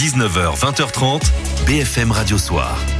19h, 20h30, BFM Radio Soir.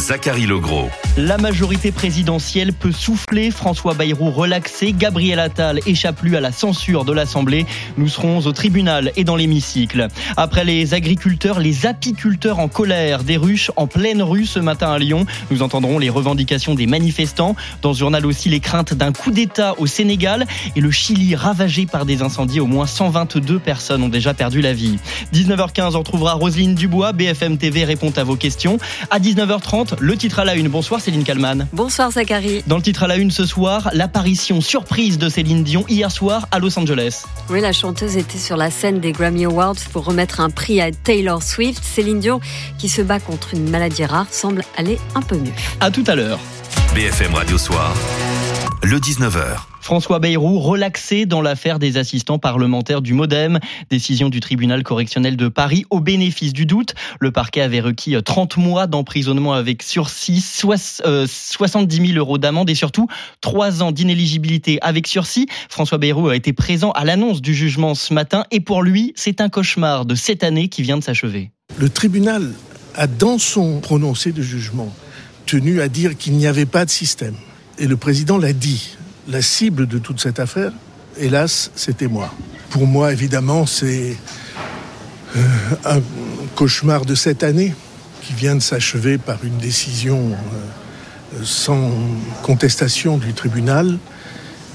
Zachary Legros. La majorité présidentielle peut souffler. François Bayrou relaxé. Gabriel Attal échappe lui à la censure de l'Assemblée. Nous serons au tribunal et dans l'hémicycle. Après les agriculteurs, les apiculteurs en colère. Des ruches en pleine rue ce matin à Lyon. Nous entendrons les revendications des manifestants. Dans ce journal aussi, les craintes d'un coup d'État au Sénégal et le Chili ravagé par des incendies. Au moins 122 personnes ont déjà perdu la vie. 19h15, on retrouvera Roselyne Dubois. BFM TV répond à vos questions. À 19h30, le titre à la une. Bonsoir Céline Kalman. Bonsoir Zachary. Dans le titre à la une ce soir, l'apparition surprise de Céline Dion hier soir à Los Angeles. Oui, la chanteuse était sur la scène des Grammy Awards pour remettre un prix à Taylor Swift. Céline Dion, qui se bat contre une maladie rare, semble aller un peu mieux. À tout à l'heure. BFM Radio Soir, le 19h. François Bayrou relaxé dans l'affaire des assistants parlementaires du Modem. Décision du tribunal correctionnel de Paris au bénéfice du doute. Le parquet avait requis 30 mois d'emprisonnement avec sursis, 70 000 euros d'amende et surtout 3 ans d'inéligibilité avec sursis. François Bayrou a été présent à l'annonce du jugement ce matin et pour lui, c'est un cauchemar de cette année qui vient de s'achever. Le tribunal a, dans son prononcé de jugement, tenu à dire qu'il n'y avait pas de système. Et le président l'a dit la cible de toute cette affaire, hélas, c'était moi. Pour moi, évidemment, c'est euh, un cauchemar de cette année qui vient de s'achever par une décision euh, sans contestation du tribunal.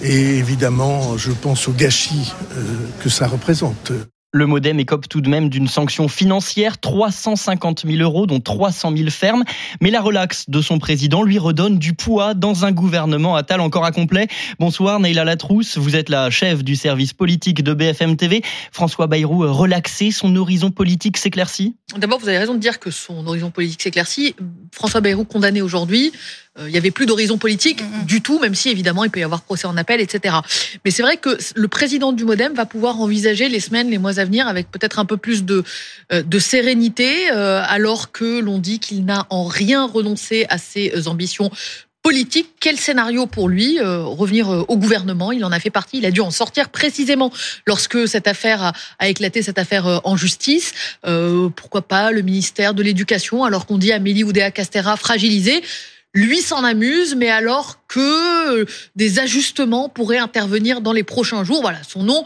Et évidemment, je pense au gâchis euh, que ça représente. Le modem écope tout de même d'une sanction financière, 350 000 euros, dont 300 000 fermes. Mais la relaxe de son président lui redonne du poids dans un gouvernement Attal encore incomplet. Bonsoir Neila Latrousse, vous êtes la chef du service politique de BFM TV. François Bayrou relaxé, son horizon politique s'éclaircit? D'abord, vous avez raison de dire que son horizon politique s'éclaircit. François Bayrou condamné aujourd'hui euh, il n'y avait plus d'horizon politique du tout, même si évidemment il peut y avoir procès en appel, etc. Mais c'est vrai que le président du MoDem va pouvoir envisager les semaines, les mois à avec peut-être un peu plus de, euh, sérénité, euh, alors que l'on dit qu'il n'a en rien renoncé à ses ambitions politiques. Quel scénario pour lui Revenir au gouvernement, il en a fait partie, il a dû en sortir précisément lorsque cette affaire a, a éclaté, cette affaire en justice. pourquoi pas le ministère de l'Éducation, alors qu'on dit Amélie Oudéa-Castera fragilisée lui s'en amuse, mais alors que des ajustements pourraient intervenir dans les prochains jours. Voilà, son nom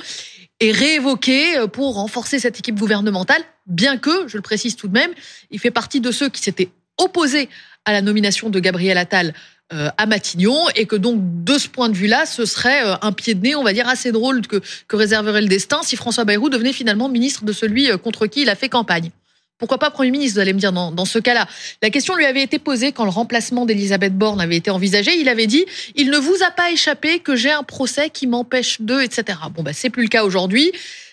est réévoqué pour renforcer cette équipe gouvernementale, bien que, je le précise tout de même, il fait partie de ceux qui s'étaient opposés à la nomination de Gabriel Attal euh, à Matignon et que donc de ce point de vue-là, ce serait euh, un pied de nez, on va dire, assez drôle que, que réserverait le destin si François Bayrou devenait finalement ministre de celui euh, contre qui il a fait campagne. Pourquoi pas Premier ministre, vous allez me dire, dans, dans ce cas-là La question lui avait été posée quand le remplacement d'Elisabeth Borne avait été envisagé. Il avait dit, il ne vous a pas échappé que j'ai un procès qui m'empêche de, etc. Bon, bah, c'est plus le cas aujourd'hui.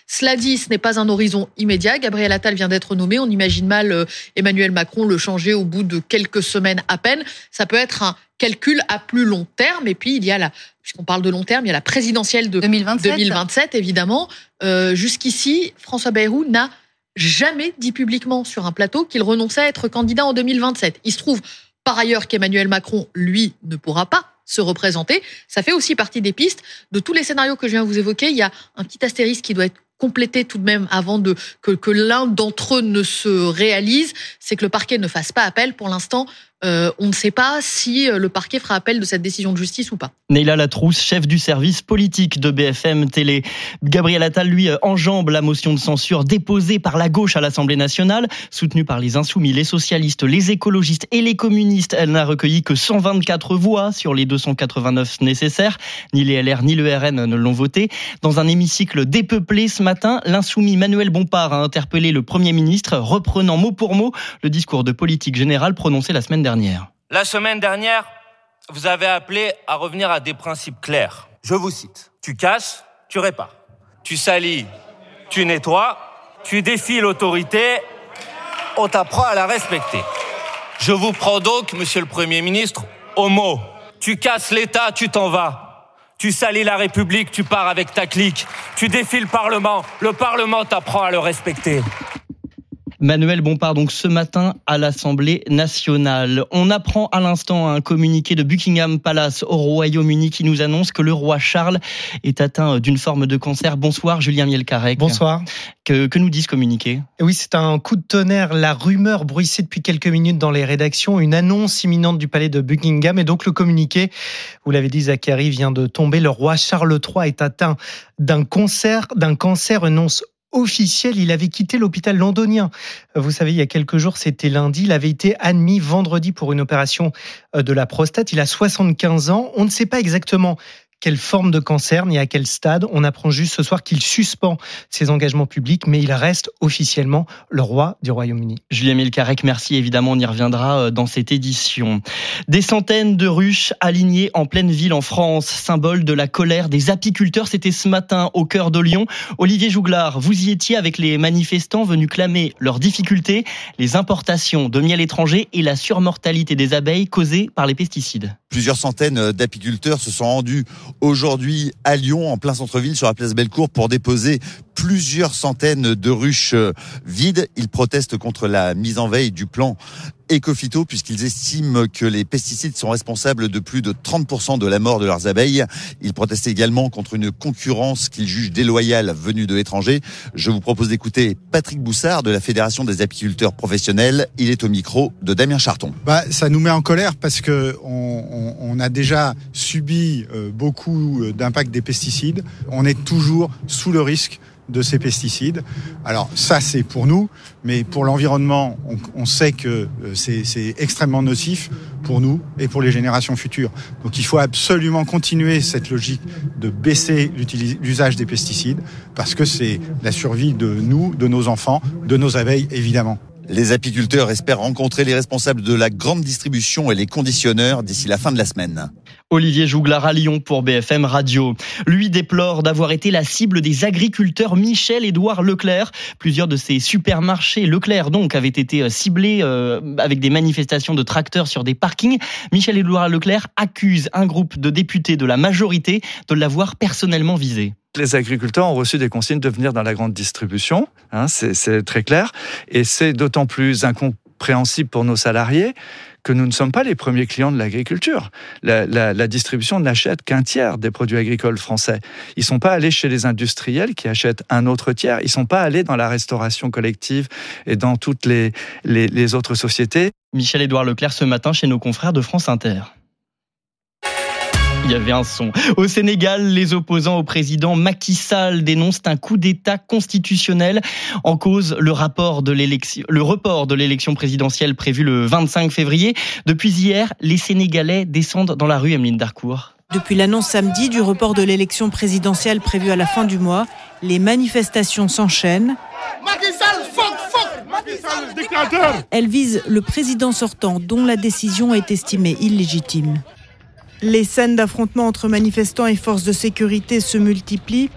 Cela dit, ce n'est pas un horizon immédiat. Gabriel Attal vient d'être nommé. On imagine mal euh, Emmanuel Macron le changer au bout de quelques semaines à peine. Ça peut être un calcul à plus long terme. Et puis, il y a la, puisqu'on parle de long terme, il y a la présidentielle de 2027, 2027 évidemment. Euh, Jusqu'ici, François Bayrou n'a jamais dit publiquement sur un plateau qu'il renonçait à être candidat en 2027. Il se trouve par ailleurs qu'Emmanuel Macron, lui, ne pourra pas se représenter. Ça fait aussi partie des pistes. De tous les scénarios que je viens de vous évoquer, il y a un petit astérisque qui doit être complété tout de même avant que l'un d'entre eux ne se réalise, c'est que le parquet ne fasse pas appel. Pour l'instant, euh, on ne sait pas si euh, le parquet fera appel de cette décision de justice ou pas. Neila Latrousse, chef du service politique de BFM Télé. Gabriel Attal, lui, euh, enjambe la motion de censure déposée par la gauche à l'Assemblée nationale, soutenue par les insoumis, les socialistes, les écologistes et les communistes. Elle n'a recueilli que 124 voix sur les 289 nécessaires. Ni les LR ni le RN ne l'ont voté. Dans un hémicycle dépeuplé ce matin, l'insoumis Manuel Bompard a interpellé le Premier ministre, reprenant mot pour mot le discours de politique générale prononcé la semaine dernière. La semaine dernière, vous avez appelé à revenir à des principes clairs. Je vous cite. Tu casses, tu répares. Tu salis, tu nettoies. Tu défies l'autorité, on t'apprend à la respecter. Je vous prends donc, monsieur le Premier ministre, au mot. Tu casses l'État, tu t'en vas. Tu salis la République, tu pars avec ta clique. Tu défies le Parlement, le Parlement t'apprend à le respecter. Manuel Bompard, donc ce matin à l'Assemblée nationale. On apprend à l'instant un communiqué de Buckingham Palace au Royaume-Uni qui nous annonce que le roi Charles est atteint d'une forme de cancer. Bonsoir Julien Mielcarec. Bonsoir. Que, que nous dit ce communiqué Oui, c'est un coup de tonnerre. La rumeur bruissait depuis quelques minutes dans les rédactions, une annonce imminente du palais de Buckingham et donc le communiqué, vous l'avez dit Zachary, vient de tomber. Le roi Charles III est atteint d'un cancer, d'un cancer, annonce officiel, il avait quitté l'hôpital londonien. Vous savez, il y a quelques jours, c'était lundi, il avait été admis vendredi pour une opération euh, de la prostate. Il a 75 ans. On ne sait pas exactement quelle forme de cancer ni à quel stade. On apprend juste ce soir qu'il suspend ses engagements publics, mais il reste officiellement le roi du Royaume-Uni. Julien Milcarec, merci. Évidemment, on y reviendra euh, dans cette édition. Des centaines de ruches alignées en pleine ville en France, symbole de la colère des apiculteurs. C'était ce matin au cœur de Lyon. Olivier Jouglard, vous y étiez avec les manifestants venus clamer leurs difficultés, les importations de miel étranger et la surmortalité des abeilles causée par les pesticides. Plusieurs centaines d'apiculteurs se sont rendus aujourd'hui à Lyon, en plein centre-ville, sur la place Bellecour, pour déposer plusieurs centaines de ruches euh, vides. Ils protestent contre la mise en veille du plan Ecofito puisqu'ils estiment que les pesticides sont responsables de plus de 30% de la mort de leurs abeilles. Ils protestent également contre une concurrence qu'ils jugent déloyale venue de l'étranger. Je vous propose d'écouter Patrick Boussard de la Fédération des apiculteurs professionnels. Il est au micro de Damien Charton. Bah, ça nous met en colère parce que on, a déjà subi euh, beaucoup d'impact des pesticides. On est toujours sous le risque de ces pesticides. Alors ça, c'est pour nous, mais pour l'environnement, on, on, sait que euh, c'est extrêmement nocif pour nous et pour les générations futures. Donc il faut absolument continuer cette logique de baisser l'usage des pesticides, parce que c'est la survie de nous, de nos enfants, de nos abeilles, évidemment. Les apiculteurs espèrent rencontrer les responsables de la grande distribution et les conditionneurs d'ici la fin de la semaine. Olivier Jouglard à Lyon pour BFM Radio. Lui déplore d'avoir été la cible des agriculteurs Michel-Édouard Leclerc. Plusieurs de ces supermarchés Leclerc donc avaient été euh, ciblés euh, avec des manifestations de tracteurs sur des parkings. Michel-Édouard Leclerc accuse un groupe de députés de la majorité de l'avoir personnellement visé les agriculteurs ont reçu des consignes de venir dans la grande distribution, hein, c'est très clair, et c'est d'autant plus incompréhensible pour nos salariés que nous ne sommes pas les premiers clients de l'agriculture. La, distribution n'achète qu'un tiers des produits agricoles français. Ils sont pas allés chez les industriels qui achètent un autre tiers. Ils sont pas allés dans la restauration collective et dans toutes les, les, les autres sociétés. Michel-Édouard Leclerc ce matin chez nos confrères de France Inter. Il y avait un son. Au Sénégal, les opposants au président Macky Sall dénoncent un coup d'État constitutionnel en cause le rapport de l'élection, le report de l'élection présidentielle prévue le 25 février. Depuis hier, les Sénégalais descendent dans la rue Emeline Darcourt. Depuis l'annonce samedi du report de l'élection présidentielle prévue à la fin du mois, les manifestations s'enchaînent. Elles visent le président sortant dont la décision est estimée illégitime. Les scènes d'affrontements entre manifestants et forces de sécurité se multiplient.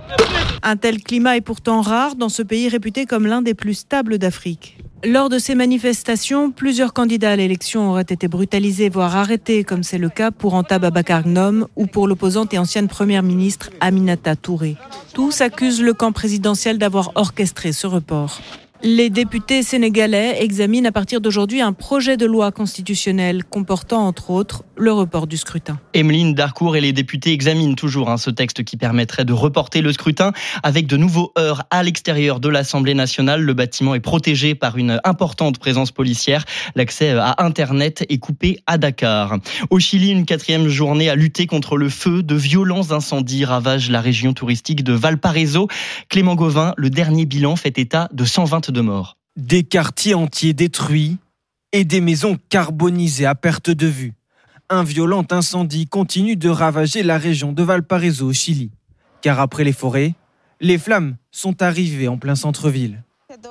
Un tel climat est pourtant rare dans ce pays réputé comme l'un des plus stables d'Afrique. Lors de ces manifestations, plusieurs candidats à l'élection auraient été brutalisés, voire arrêtés, comme c'est le cas pour Anta Babacar Gnom ou pour l'opposante et ancienne première ministre Aminata Touré. Tous accusent le camp présidentiel d'avoir orchestré ce report. Les députés sénégalais examinent à partir d'aujourd'hui un projet de loi constitutionnelle comportant entre autres le report du scrutin. Emeline Darcourt et les députés examinent toujours hein, ce texte qui permettrait de reporter le scrutin avec de nouveaux heures à l'extérieur de l'Assemblée nationale. Le bâtiment est protégé par une importante présence policière. L'accès à Internet est coupé à Dakar. Au Chili, une quatrième journée à lutter contre le feu. De violents incendies ravagent la région touristique de Valparaiso. Clément Gauvin, le dernier bilan fait état de 120 de morts. Des quartiers entiers détruits et des maisons carbonisées à perte de vue. Un violent incendie continue de ravager la région de Valparaiso au Chili. Car après les forêts, les flammes sont arrivées en plein centre-ville.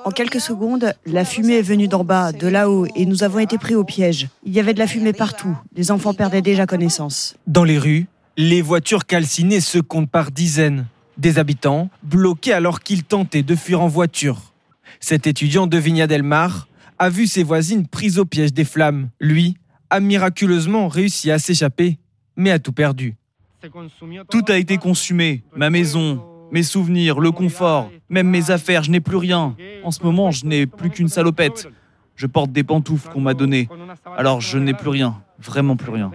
En quelques secondes, la fumée est venue d'en bas, de là-haut, et nous avons été pris au piège. Il y avait de la fumée partout. Les enfants perdaient déjà connaissance. Dans les rues, les voitures calcinées se comptent par dizaines. Des habitants bloqués alors qu'ils tentaient de fuir en voiture. Cet étudiant de Vigna del Mar a vu ses voisines prises au piège des flammes. Lui a miraculeusement réussi à s'échapper, mais a tout perdu. Tout a été consumé, ma maison, Mes souvenirs, le confort, même mes affaires, je n'ai plus rien. En ce moment, je n'ai plus qu'une salopette. Je porte des pantoufles qu'on m'a données. Alors je n'ai plus rien, vraiment plus rien.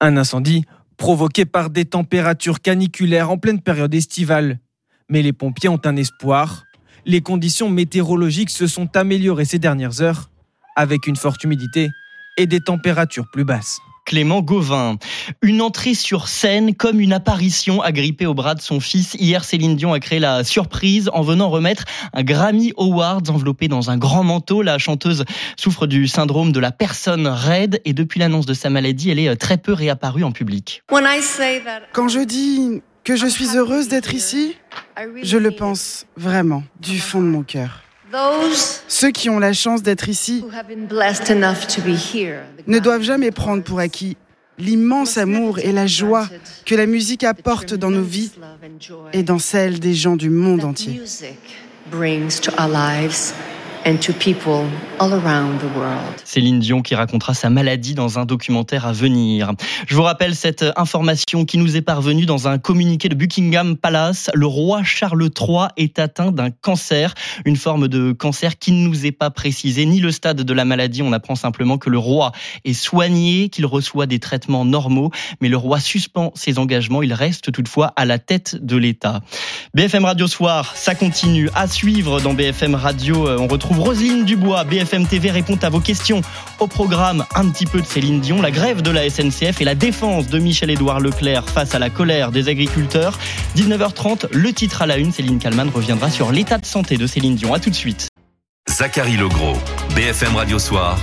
Un incendie provoqué par des températures caniculaires en pleine période estivale. Mais les pompiers ont un espoir. Les conditions météorologiques se sont améliorées ces dernières heures, avec une forte humidité et des températures plus basses. Clément Gauvin. Une entrée sur scène comme une apparition agrippée au bras de son fils. Hier, Céline Dion a créé la surprise en venant remettre un Grammy Awards enveloppé dans un grand manteau. La chanteuse souffre du syndrome de la personne raide et depuis l'annonce de sa maladie, elle est très peu réapparue en public. Quand je dis que je suis heureuse d'être ici, je le pense vraiment du fond de mon cœur. Ceux qui ont la chance d'être ici ne doivent jamais prendre pour acquis l'immense amour et la joie que la musique apporte dans nos vies et dans celles des gens du monde entier. Céline Dion qui racontera sa maladie dans un documentaire à venir. Je vous rappelle cette information qui nous est parvenue dans un communiqué de Buckingham Palace. Le roi Charles III est atteint d'un cancer, une forme de cancer qui ne nous est pas précisée, ni le stade de la maladie. On apprend simplement que le roi est soigné, qu'il reçoit des traitements normaux, mais le roi suspend ses engagements. Il reste toutefois à la tête de l'État. BFM Radio Soir, ça continue à suivre dans BFM Radio. On retrouve Roselyne Dubois, BFM TV répond à vos questions. Au programme, un petit peu de Céline Dion, la grève de la SNCF et la défense de Michel-Édouard Leclerc face à la colère des agriculteurs. 19h30, le titre à la une. Céline Kalman reviendra sur l'état de santé de Céline Dion. À tout de suite. Zachary Legros, BFM Radio Soir,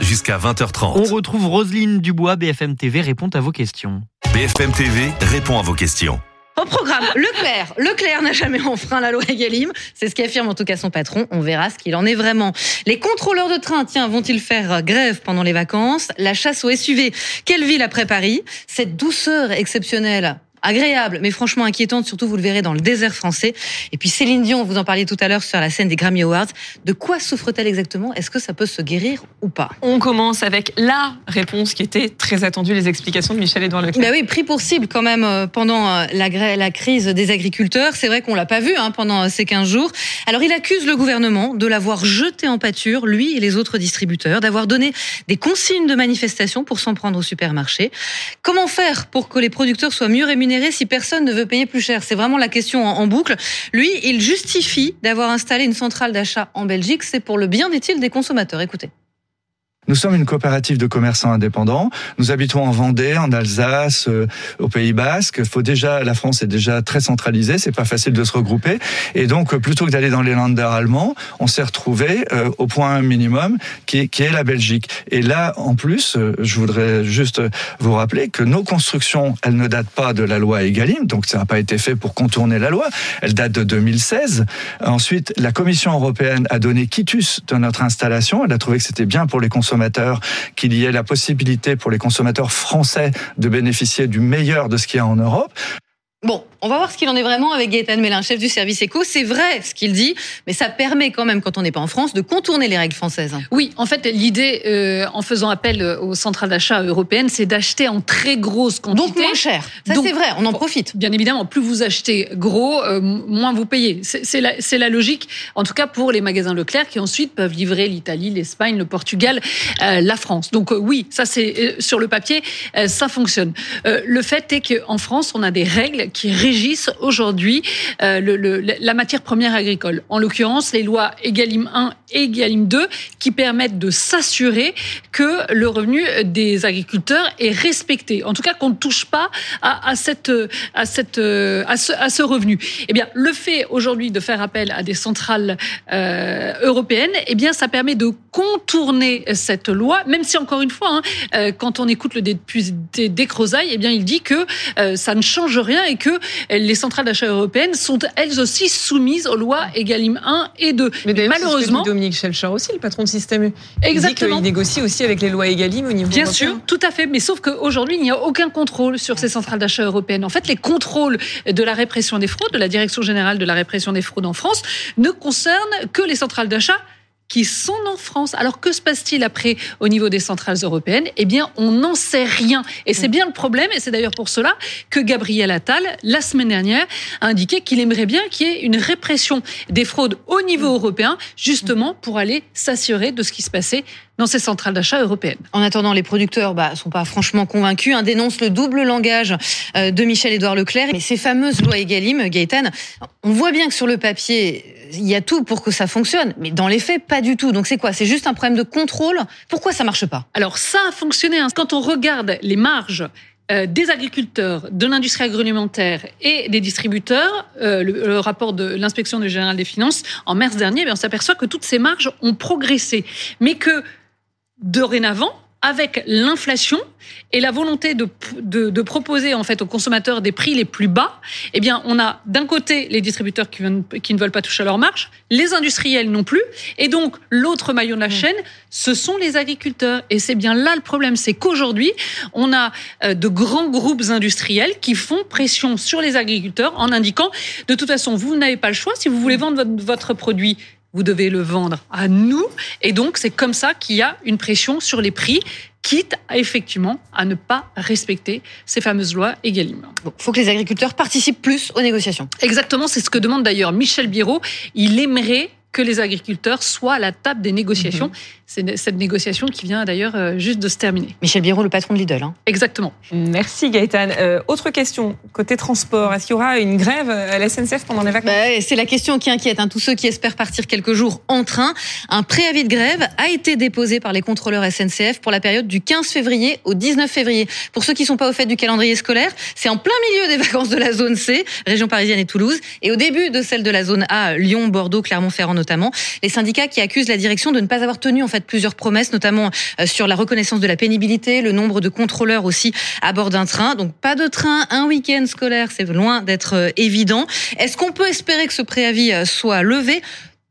jusqu'à 20h30. On retrouve Roselyne Dubois, BFM TV répond à vos questions. BFM TV répond à vos questions. Au programme, Leclerc. Leclerc n'a jamais enfreint la loi Egalim. C'est ce qu'affirme en tout cas son patron. On verra ce qu'il en est vraiment. Les contrôleurs de train, tiens, vont-ils faire grève pendant les vacances? La chasse au SUV. Quelle ville après Paris? Cette douceur exceptionnelle agréable, mais franchement inquiétante, surtout vous le verrez dans le désert français. Et puis Céline Dion, vous en parliez tout à l'heure sur la scène des Grammy Awards. De quoi souffre-t-elle exactement? Est-ce que ça peut se guérir ou pas? On commence avec la réponse qui était très attendue, les explications de Michel-Édouard Leclerc. Ben oui, pris pour cible quand même euh, pendant euh, la, la crise des agriculteurs. C'est vrai qu'on l'a pas vu hein, pendant euh, ces 15 jours. Alors il accuse le gouvernement de l'avoir jeté en pâture, lui et les autres distributeurs, d'avoir donné des consignes de manifestation pour s'en prendre au supermarché. Comment faire pour que les producteurs soient mieux rémunérés? Si personne ne veut payer plus cher C'est vraiment la question en, boucle. Lui, il justifie d'avoir installé une centrale d'achat en Belgique. C'est pour le bien, dit-il, des consommateurs. Écoutez. Nous sommes une coopérative de commerçants indépendants. Nous habitons en Vendée, en Alsace, euh, au Pays Basque. Faut déjà, la France est déjà très centralisée. C'est pas facile de se regrouper. Et donc, euh, plutôt que d'aller dans les landers allemands, on s'est retrouvé euh, au point minimum qui est, qui est la Belgique. Et là, en plus, je voudrais juste vous rappeler que nos constructions, elles ne datent pas de la loi Egalim. Donc, ça n'a pas été fait pour contourner la loi. Elles datent de 2016. Ensuite, la Commission européenne a donné quitus de notre installation. Elle a trouvé que c'était bien pour les consommateurs qu'il y ait la possibilité pour les consommateurs français de bénéficier du meilleur de ce qu'il y a en Europe. On va voir ce qu'il en est vraiment avec Gaëtan Mélin, chef du service éco. C'est vrai ce qu'il dit, mais ça permet quand même, quand on n'est pas en France, de contourner les règles françaises. Oui, en fait, l'idée, euh, en faisant appel aux centrales d'achat européennes, c'est d'acheter en très grosse quantité. Donc moins cher. Ça, c'est vrai, on en profite. Bien évidemment, plus vous achetez gros, euh, moins vous payez. C'est la, la, logique, en tout cas pour les magasins Leclerc, qui ensuite peuvent livrer l'Italie, l'Espagne, le Portugal, euh, la France. Donc oui, ça c'est sur le papier, ça fonctionne. le fait est qu'en France, on a des règles qui régissent aujourd'hui euh, la matière première agricole. En l'occurrence, les lois Egalim 1 et Egalim 2 qui permettent de s'assurer que le revenu des agriculteurs est respecté. En tout cas, qu'on ne touche pas à, à cette, à, cette, à, ce, à ce revenu. Eh bien, le fait aujourd'hui de faire appel à des centrales euh, européennes, eh bien, ça permet de contourner cette loi, même si encore une fois, hein, euh, quand on écoute le député Descrozailles, eh bien, il dit que euh, ça ne change rien et que les centrales d'achat européennes sont elles aussi soumises aux lois Egalim 1 et 2. Mais malheureusement, Dominique Schelcher aussi, le patron de Système U, exactement, il, négocie aussi avec les lois Egalim au niveau Bien sûr, tout à fait. Mais sauf qu'aujourd'hui, il n'y a aucun contrôle sur ces centrales d'achat européennes. En fait, les contrôles de la répression des fraudes, de la Direction générale de la répression des fraudes en France, ne concernent que les centrales d'achat qui sont en France. Alors que se passe-t-il après au niveau des centrales européennes? Eh bien, on n'en sait rien. Et c'est bien le problème, et c'est d'ailleurs pour cela que Gabriel Attal, la semaine dernière, a indiqué qu'il aimerait bien qu'il y ait une répression des fraudes au niveau européen, justement pour aller s'assurer de ce qui se passait dans ces centrales d'achat européennes. En attendant, les producteurs bah, sont pas franchement convaincus, hein, dénoncent le double langage euh, de Michel-Édouard Leclerc. Mais ces fameuses lois Egalim, Gaëtan, on voit bien que sur le papier, il y a tout pour que ça fonctionne, mais dans les faits, pas du tout. Donc c'est quoi? C'est juste un problème de contrôle? Pourquoi ça marche pas? Alors ça a fonctionné. Hein. Quand on regarde les marges euh, des agriculteurs, de l'industrie agroalimentaire et des distributeurs, euh, le, rapport de l'inspection générale des finances en mars dernier, eh on s'aperçoit que toutes ces marges ont progressé, mais que dorénavant, avec l'inflation et la volonté de, de, proposer en fait aux consommateurs des prix les plus bas, eh bien, on a d'un côté les distributeurs qui, qui, ne veulent pas toucher à leur marge, les industriels non plus, et donc l'autre maillon de la mmh. chaîne, ce sont les agriculteurs. Et c'est bien là le problème, c'est qu'aujourd'hui, on a euh, de grands groupes industriels qui font pression sur les agriculteurs en indiquant, de toute façon, vous n'avez pas le choix si vous voulez vendre votre, votre produit vous devez le vendre à nous. Et donc, c'est comme ça qu'il y a une pression sur les prix quitte effectivement à ne pas respecter ces fameuses lois Egalim. Il faut que les agriculteurs participent plus aux négociations. Exactement, c'est ce que demande d'ailleurs Michel Biro. Il aimerait que les agriculteurs soient à la table des négociations. Mhm. C'est cette négociation qui vient d'ailleurs euh, juste de se terminer. Michel Biron, le patron de Lidl. Hein. Exactement. Merci Gaëtan. Euh, autre question, côté transport, est-ce qu'il y aura une grève à la SNCF pendant les vacances? Bah, C'est la question qui inquiète hein. tous ceux qui espèrent partir quelques jours en train. Un préavis de grève a été déposé par les contrôleurs SNCF pour la période du 15 février au 19 février. Pour ceux qui ne sont pas au fait du calendrier scolaire, c'est en plein milieu des vacances de la zone C, région parisienne et Toulouse, et au début de celle de la zone A, Lyon, Bordeaux, Clermont-Ferrand notamment. Les syndicats qui accusent la direction de ne pas avoir tenu en fait plusieurs promesses, notamment euh, sur la reconnaissance de la pénibilité, le nombre de contrôleurs aussi à bord d'un train. Donc pas de train, un week-end scolaire, c'est loin d'être euh, évident. Est-ce qu'on peut espérer que ce préavis euh, soit levé?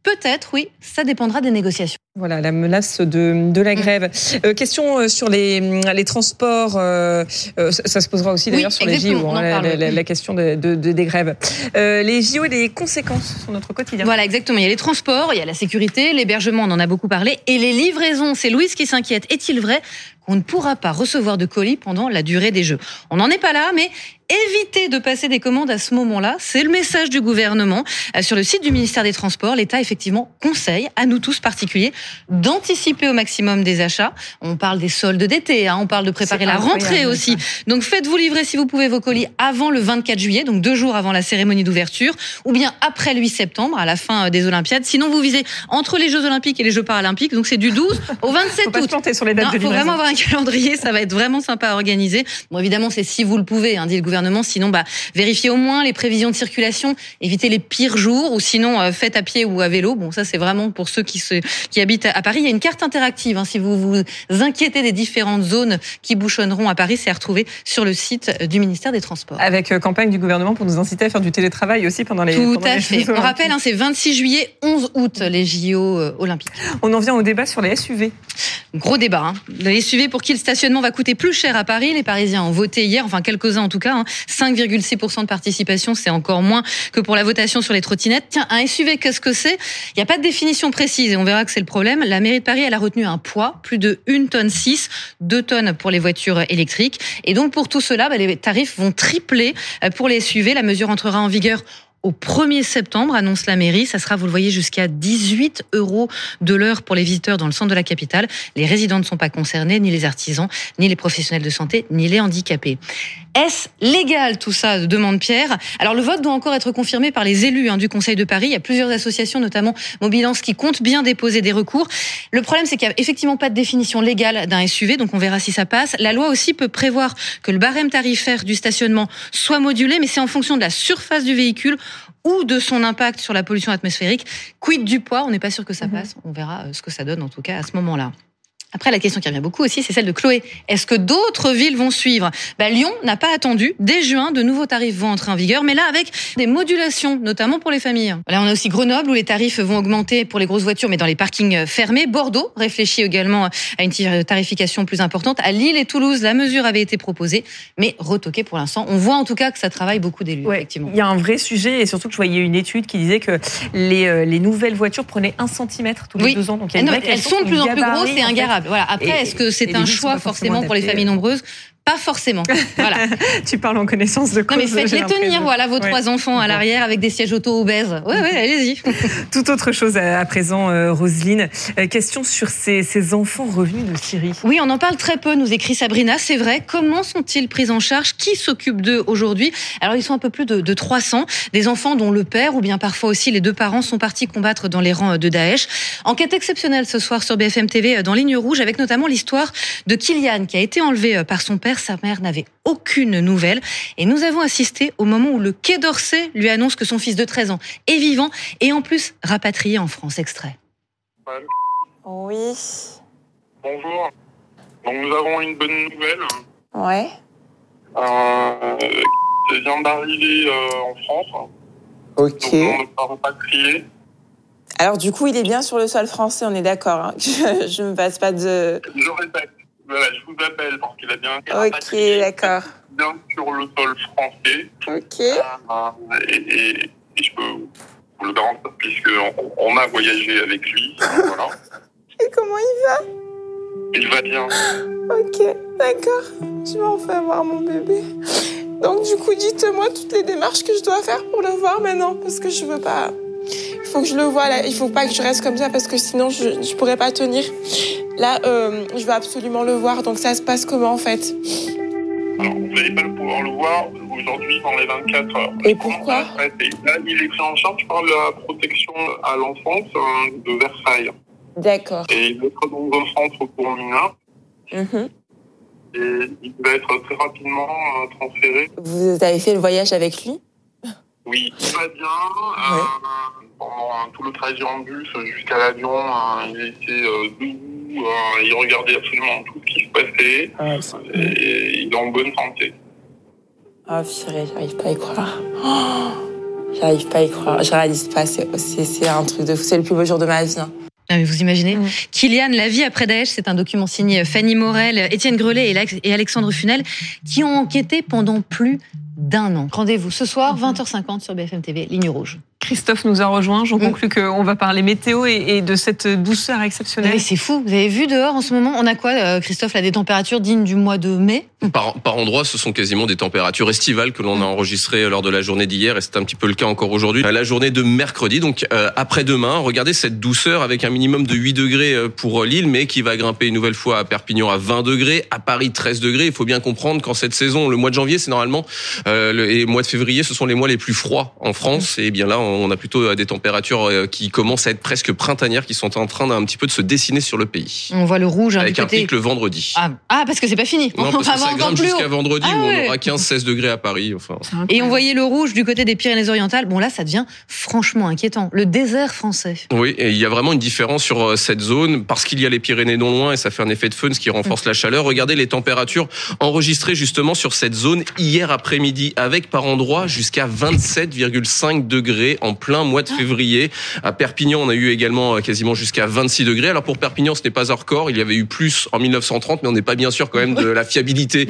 Peut-être, oui, ça dépendra des négociations. Voilà, la menace de, de la mm. grève. Euh, question euh, sur les, les transports, euh, ça, se posera aussi d'ailleurs sur les JO, hein, la, question de, de, des grèves. les JO et les conséquences sur notre quotidien. Voilà, exactement. Il y a les transports, il y a la sécurité, l'hébergement, on en a beaucoup parlé, et les livraisons. C'est Louise qui s'inquiète. Est-il vrai qu'on ne pourra pas recevoir de colis pendant la durée des Jeux? On n'en est pas là, mais éviter de passer des commandes à ce moment-là. C'est le message du gouvernement. Sur le site du ministère des Transports, l'État effectivement conseille à nous tous particuliers d'anticiper au maximum des achats. On parle des soldes d'été, hein, on parle de préparer la rentrée aussi. Donc faites-vous livrer si vous pouvez vos colis avant le 24 juillet, donc deux jours avant la cérémonie d'ouverture, ou bien après le 8 septembre, à la fin euh, des Olympiades. Sinon, vous visez entre les Jeux Olympiques et les Jeux Paralympiques, donc c'est du 12 au 27 faut août. Pas sur les dates non, de faut vraiment avoir un calendrier, ça va être vraiment sympa à organiser. Bon, évidemment, c'est si vous le pouvez, hein, dit le gouvernement. Sinon, bah, vérifiez au moins les prévisions de circulation, évitez les pires jours, ou sinon, euh, faites à pied ou à vélo. Bon, ça, c'est vraiment pour ceux qui, se, qui habitent à Paris. Il y a une carte interactive. Hein, si vous vous inquiétez des différentes zones qui bouchonneront à Paris, c'est à retrouver sur le site du ministère des Transports. Avec euh, campagne du gouvernement pour nous inciter à faire du télétravail aussi pendant les Tout à fait. On rappelle, hein, c'est 26 juillet, 11 août, les JO euh, olympiques. On en vient au débat sur les SUV. Gros débat. Hein. Les SUV pour qui le stationnement va coûter plus cher à Paris. Les Parisiens ont voté hier, enfin quelques-uns en tout cas. 5,6% de participation, c'est encore moins que pour la votation sur les trottinettes. Tiens, un SUV, qu'est-ce que c'est? Il n'y a pas de définition précise et on verra que c'est le problème. La mairie de Paris, elle a retenu un poids, plus de 1 tonne 6, 2 tonnes pour les voitures électriques. Et donc pour tout cela, bah, les tarifs vont tripler euh, pour les SUV. La mesure entrera en vigueur au 1er septembre, annonce la mairie. Ça sera, vous le voyez, jusqu'à 18 euros de l'heure pour les visiteurs dans le centre de la capitale. Les résidents ne sont pas concernés, ni les artisans, ni les professionnels de santé, ni les handicapés. Est-ce légal tout ça demande Pierre? Alors le vote doit encore être confirmé par les élus hein, du Conseil de Paris. Il y a plusieurs associations, notamment Mobilance, qui comptent bien déposer des recours. Le problème, c'est qu'il n'y a effectivement pas de définition légale d'un SUV, donc on verra si ça passe. La loi aussi peut prévoir que le barème tarifaire du stationnement soit modulé, mais c'est en fonction de la surface du véhicule ou de son impact sur la pollution atmosphérique. Quid du poids? On n'est pas sûr que ça mhm. passe. On verra euh, ce que ça donne en tout cas à ce moment-là. Après, la question qui revient beaucoup aussi, c'est celle de Chloé. Est-ce que d'autres villes vont suivre? Bah, Lyon n'a pas attendu. Dès juin, de nouveaux tarifs vont entrer en vigueur, mais là avec des modulations, notamment pour les familles. Là, on a aussi Grenoble où les tarifs vont augmenter pour les grosses voitures, mais dans les parkings fermés. Bordeaux réfléchit également à une tarification plus importante. À Lille et Toulouse, la mesure avait été proposée, mais retoquée pour l'instant. On voit en tout cas que ça travaille beaucoup d'élus, effectivement. Il y a un vrai sujet, et surtout que je voyais une étude qui disait que les, euh, les nouvelles voitures prenaient un centimètre tous les deux ans. Donc il y a une elles sont de plus en plus grosses et ingarables. Voilà. Après, est-ce que c'est un choix forcément pour les familles nombreuses pas forcément. Voilà. tu parles en connaissance de cause. Non, mais faites-les tenir, voilà, vos trois enfants à l'arrière avec des sièges auto-obèses. Ouais, ouais, allez-y. Tout autre chose à, présent, euh, Roselyne. Euh, question sur ces, ces, enfants revenus de Syrie. Oui, on en parle très peu, nous écrit Sabrina. C'est vrai. Comment sont-ils pris en charge? Qui s'occupe d'eux aujourd'hui? Alors, ils sont un peu plus de, de 300. Des enfants dont le père ou bien parfois aussi les deux parents sont partis combattre dans les rangs de Daesh. Enquête exceptionnelle ce soir sur BFM TV euh, dans Ligne Rouge avec notamment l'histoire de Kylian qui a été enlevé par son père sa mère n'avait aucune nouvelle. Et nous avons assisté au moment où le Quai d'Orsay lui annonce que son fils de 13 ans est vivant et en plus rapatrié en France. Extrait. Oui. Bonjour. Donc nous avons une bonne nouvelle. Ouais. Euh, il vient d'arriver euh, en France. Ok. Donc on ne. Alors du coup, il est bien sur le sol français, on est d'accord. Hein. Je ne me passe pas de... Je répète, voilà, je vous appelle parce qu'il a bien Ok, d'accord. bien sur le sol français. Ok. Euh, et, et, et, je peux vous le garantir puisqu'on on a voyagé avec lui. voilà. Et comment il va? Il va bien. Ok, d'accord. Je vais enfin voir mon bébé. Donc du coup, dites-moi toutes les démarches que je dois faire pour le voir maintenant parce que je veux pas... Il faut que je le voie là. Il faut pas que je reste comme ça parce que sinon je ne pourrais pas tenir. Là, euh, je veux absolument le voir. Donc ça se passe comment en fait? Alors, vous n'allez pas pouvoir le voir aujourd'hui dans les 24 heures. Et pourquoi? Là, il est pris en charge par la protection à l'enfance euh, de Versailles. D'accord. Et il est dans un centre pour mineurs. Mhm. Et il va être très rapidement euh, transféré. Vous avez fait le voyage avec lui? Oui, il va bien. Euh, pendant tout le trajet en bus jusqu'à l'avion, euh, il était euh, debout, euh, il regardait absolument tout ce qui se passait. Ah, et il est en bonne santé. Oh purée, j'arrive pas à y croire. Oh, j'arrive pas à y croire. Je réalise pas, c'est un truc de fou. C'est le plus beau jour de ma vie. hein. Ah, mais vous imaginez Kylian, La vie après Daesh, c'est un document signé Fanny Morel, Étienne Grelet et Alexandre Funel qui ont enquêté pendant plus d'un an. Rendez-vous ce soir, 20h50 sur BFM TV, ligne rouge. Christophe nous a rejoint. J'en conclus qu'on va parler météo et, et de cette douceur exceptionnelle. Mais c'est fou. Vous avez vu dehors en ce moment, on a quoi, euh, Christophe, là, des températures dignes du mois de mai? Par, par endroits, ce sont quasiment des températures estivales que l'on a enregistrées lors de la journée d'hier, et c'est un petit peu le cas encore aujourd'hui. La journée de mercredi, donc euh, après-demain, regardez cette douceur avec un minimum de 8 degrés euh, pour Lille, mais qui va grimper une nouvelle fois à Perpignan à 20 degrés, à Paris 13 degrés. Il faut bien comprendre qu'en cette saison, le mois de janvier, c'est normalement, euh, le, et le mois de février, ce sont les mois les plus froids en France, et bien là, on a plutôt euh, des températures euh, qui commencent à être presque printanières, qui sont en train d'un petit peu de se dessiner sur le pays. On voit le rouge hein, Avec du un côté. pic le vendredi. Ah, ah, parce que c'est pas fini. Non, on parce va que ça grimpe jusqu'à vendredi Ah où ouais. on aura 15-16 degrés à Paris. Enfin. Et on voyait le rouge du côté des Pyrénées-Orientales. Bon, là, ça devient franchement inquiétant. Le désert français. Oui, et il y a vraiment une différence sur euh, cette zone parce qu'il y a les Pyrénées non loin et ça fait un effet de fun, ce qui renforce la chaleur. Regardez les températures enregistrées justement sur cette zone hier après-midi avec par endroits jusqu'à 27,5 degrés en plein mois de février. À Perpignan, on a eu également euh, quasiment jusqu'à 26 degrés. Alors pour Perpignan, ce n'est pas un record. Il y avait eu plus en 1930, mais on n'est pas bien sûr quand même de la fiabilité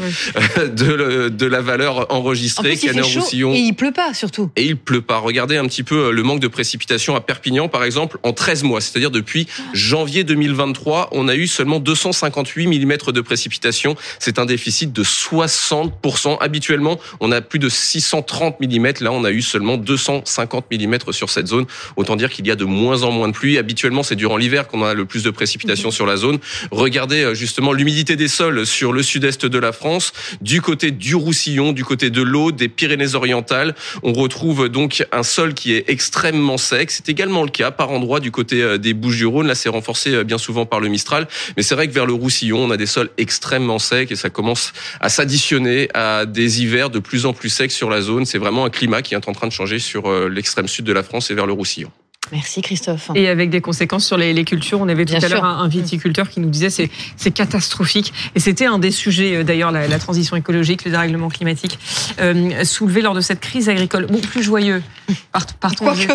euh, de, le- de la valeur En enregistrée. plus, il fait chaud et il pleut pas, surtout. Et il pleut pas. Regardez un petit peu euh, le manque de précipitations à Perpignan, par exemple, en 13 mois. C'est-à-dire depuis janvier 2023, on a eu seulement 258 mm de précipitations. C'est un déficit de 60%. Habituellement, on a plus de 630 mm. Là, on a eu seulement 250 mm sur cette zone. Autant dire qu'il y a de moins en moins de pluie. Habituellement, c'est durant l'hiver qu'on a le plus de précipitations sur la zone. Regardez euh, justement l'humidité des sols sur le sud-est de la France, du côté du Roussillon, du côté de l'Aude, des Pyrénées-Orientales. On retrouve donc un sol qui est extrêmement sec. C'est également le cas par endroits du côté euh, des Bouches-du-Rhône. Là, c'est renforcé euh, bien souvent par le Mistral. Mais c'est vrai que vers le Roussillon, on a des sols extrêmement secs et ça commence à s'additionner à des hivers de plus en plus secs sur la zone. C'est vraiment un climat qui est en train de changer sur l'extrême sud de la France et vers le Roussillon. Merci Christophe. Et avec des conséquences sur les, cultures. On avait tout à l'heure un, viticulteur qui nous disait c'est c'est catastrophique. Et c'était un des sujets euh, d'ailleurs la, transition écologique, le dérèglement climatique euh, soulevé lors de cette crise agricole. Bon, plus joyeux. partons Quoique.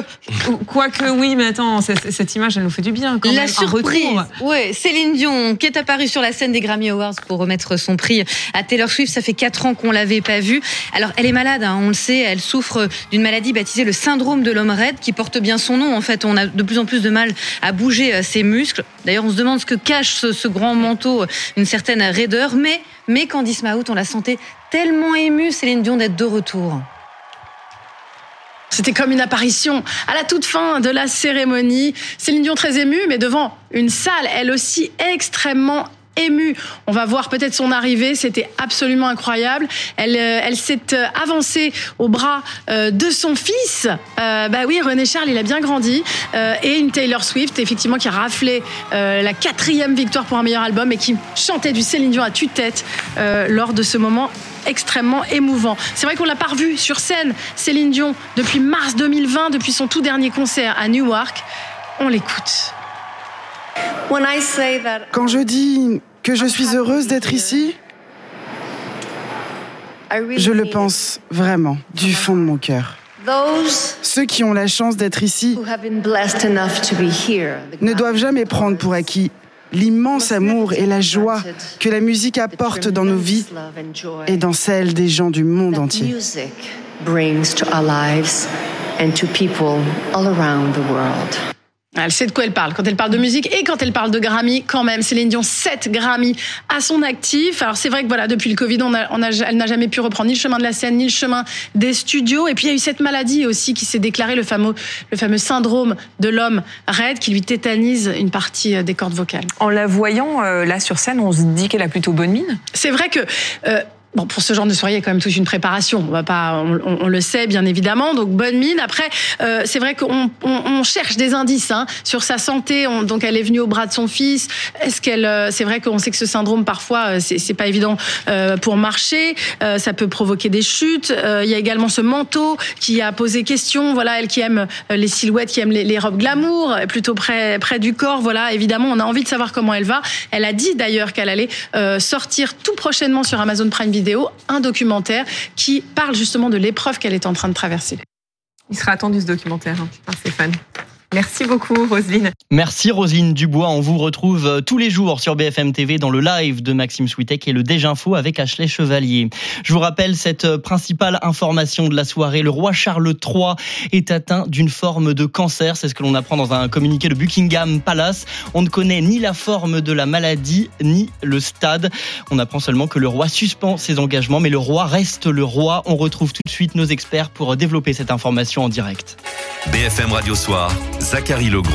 Quoique oui, mais attends, cette, image elle nous fait du bien. Quand la surprise. Ouais, Céline Dion qui est apparue sur la scène des Grammy Awards pour remettre son prix à Taylor Swift. Ça fait quatre ans qu'on l'avait pas vue. Alors elle est malade, hein, on le sait. Elle souffre d'une maladie baptisée le syndrome de l'homme raide, qui porte bien son nom en fait, on a de plus en plus de mal à bouger euh, ses muscles. D'ailleurs, on se demande ce que cache ce, grand manteau, euh, une certaine raideur. Mais, mais Candice Mahout, on la sentait tellement émue, Céline Dion, d'être de retour. C'était comme une apparition à la toute fin de la cérémonie. Céline Dion très émue, mais devant une salle, elle aussi extrêmement émue. On va voir peut-être son arrivée. C'était absolument incroyable. Elle, euh, elle s'est euh, avancée au bras euh, de son fils. bah oui, René Charles, il a bien grandi. et une Taylor Swift, effectivement, qui a raflé la quatrième victoire pour un meilleur album et qui chantait du Céline Dion à tue-tête lors de ce moment extrêmement émouvant. C'est vrai qu'on l'a pas revu sur scène, Céline Dion, depuis mars 2020, depuis son tout dernier concert à Newark. On l'écoute. Quand je dis que je suis heureuse d'être ici, je le pense vraiment, du fond de mon cœur. Ceux qui ont la chance d'être ici ne doivent jamais prendre pour acquis l'immense amour et la joie que la musique apporte dans nos vies et dans celles des gens du monde entier. Elle sait de quoi elle parle quand elle parle de musique et quand elle parle de Grammy quand même. Céline Dion, 7 Grammy à son actif. Alors c'est vrai que voilà, depuis le Covid, on a, on a, elle n'a jamais pu reprendre ni le chemin de la scène, ni le chemin des studios. Et puis il y a eu cette maladie aussi qui s'est déclarée, le fameux, le fameux syndrome de l'homme raide qui lui tétanise une partie euh, des cordes vocales. En la voyant euh, là sur scène, on se dit qu'elle a plutôt bonne mine? C'est vrai que... Euh, Bon, pour ce genre de soirée, il y a quand même toute une préparation. On va pas, on, le sait bien évidemment. Donc bonne mine. Après, euh, c'est vrai qu'on on, cherche des indices hein, sur sa santé. donc elle est venue au bras de son fils. Est-ce qu'elle, euh, c'est vrai qu'on sait que ce syndrome parfois, euh, c'est pas évident pour marcher. ça peut provoquer des chutes. il y a également ce manteau qui a posé question. Voilà, elle qui aime les silhouettes, qui aime les, les robes glamour, plutôt près près du corps. Voilà, évidemment, on a envie de savoir comment elle va. Elle a dit d'ailleurs qu'elle allait sortir tout prochainement sur Amazon Prime Video un documentaire qui parle justement de l'épreuve qu'elle est en train de traverser. Il sera attendu ce documentaire hein. Merci beaucoup, Roselyne. Merci, Roselyne Dubois. On vous retrouve euh, tous les jours sur BFM TV dans le live de Maxime Switek et le Déj Info avec Ashley Chevalier. Je vous rappelle cette euh, principale information de la soirée. Le roi Charles III est atteint d'une forme de cancer. C'est ce que l'on apprend dans un communiqué de Buckingham Palace. On ne connaît ni la forme de la maladie, ni le stade. On apprend seulement que le roi suspend ses engagements, mais le roi reste le roi. On retrouve tout de suite nos experts pour développer cette information en direct. BFM Radio Soir, Zachary Legros.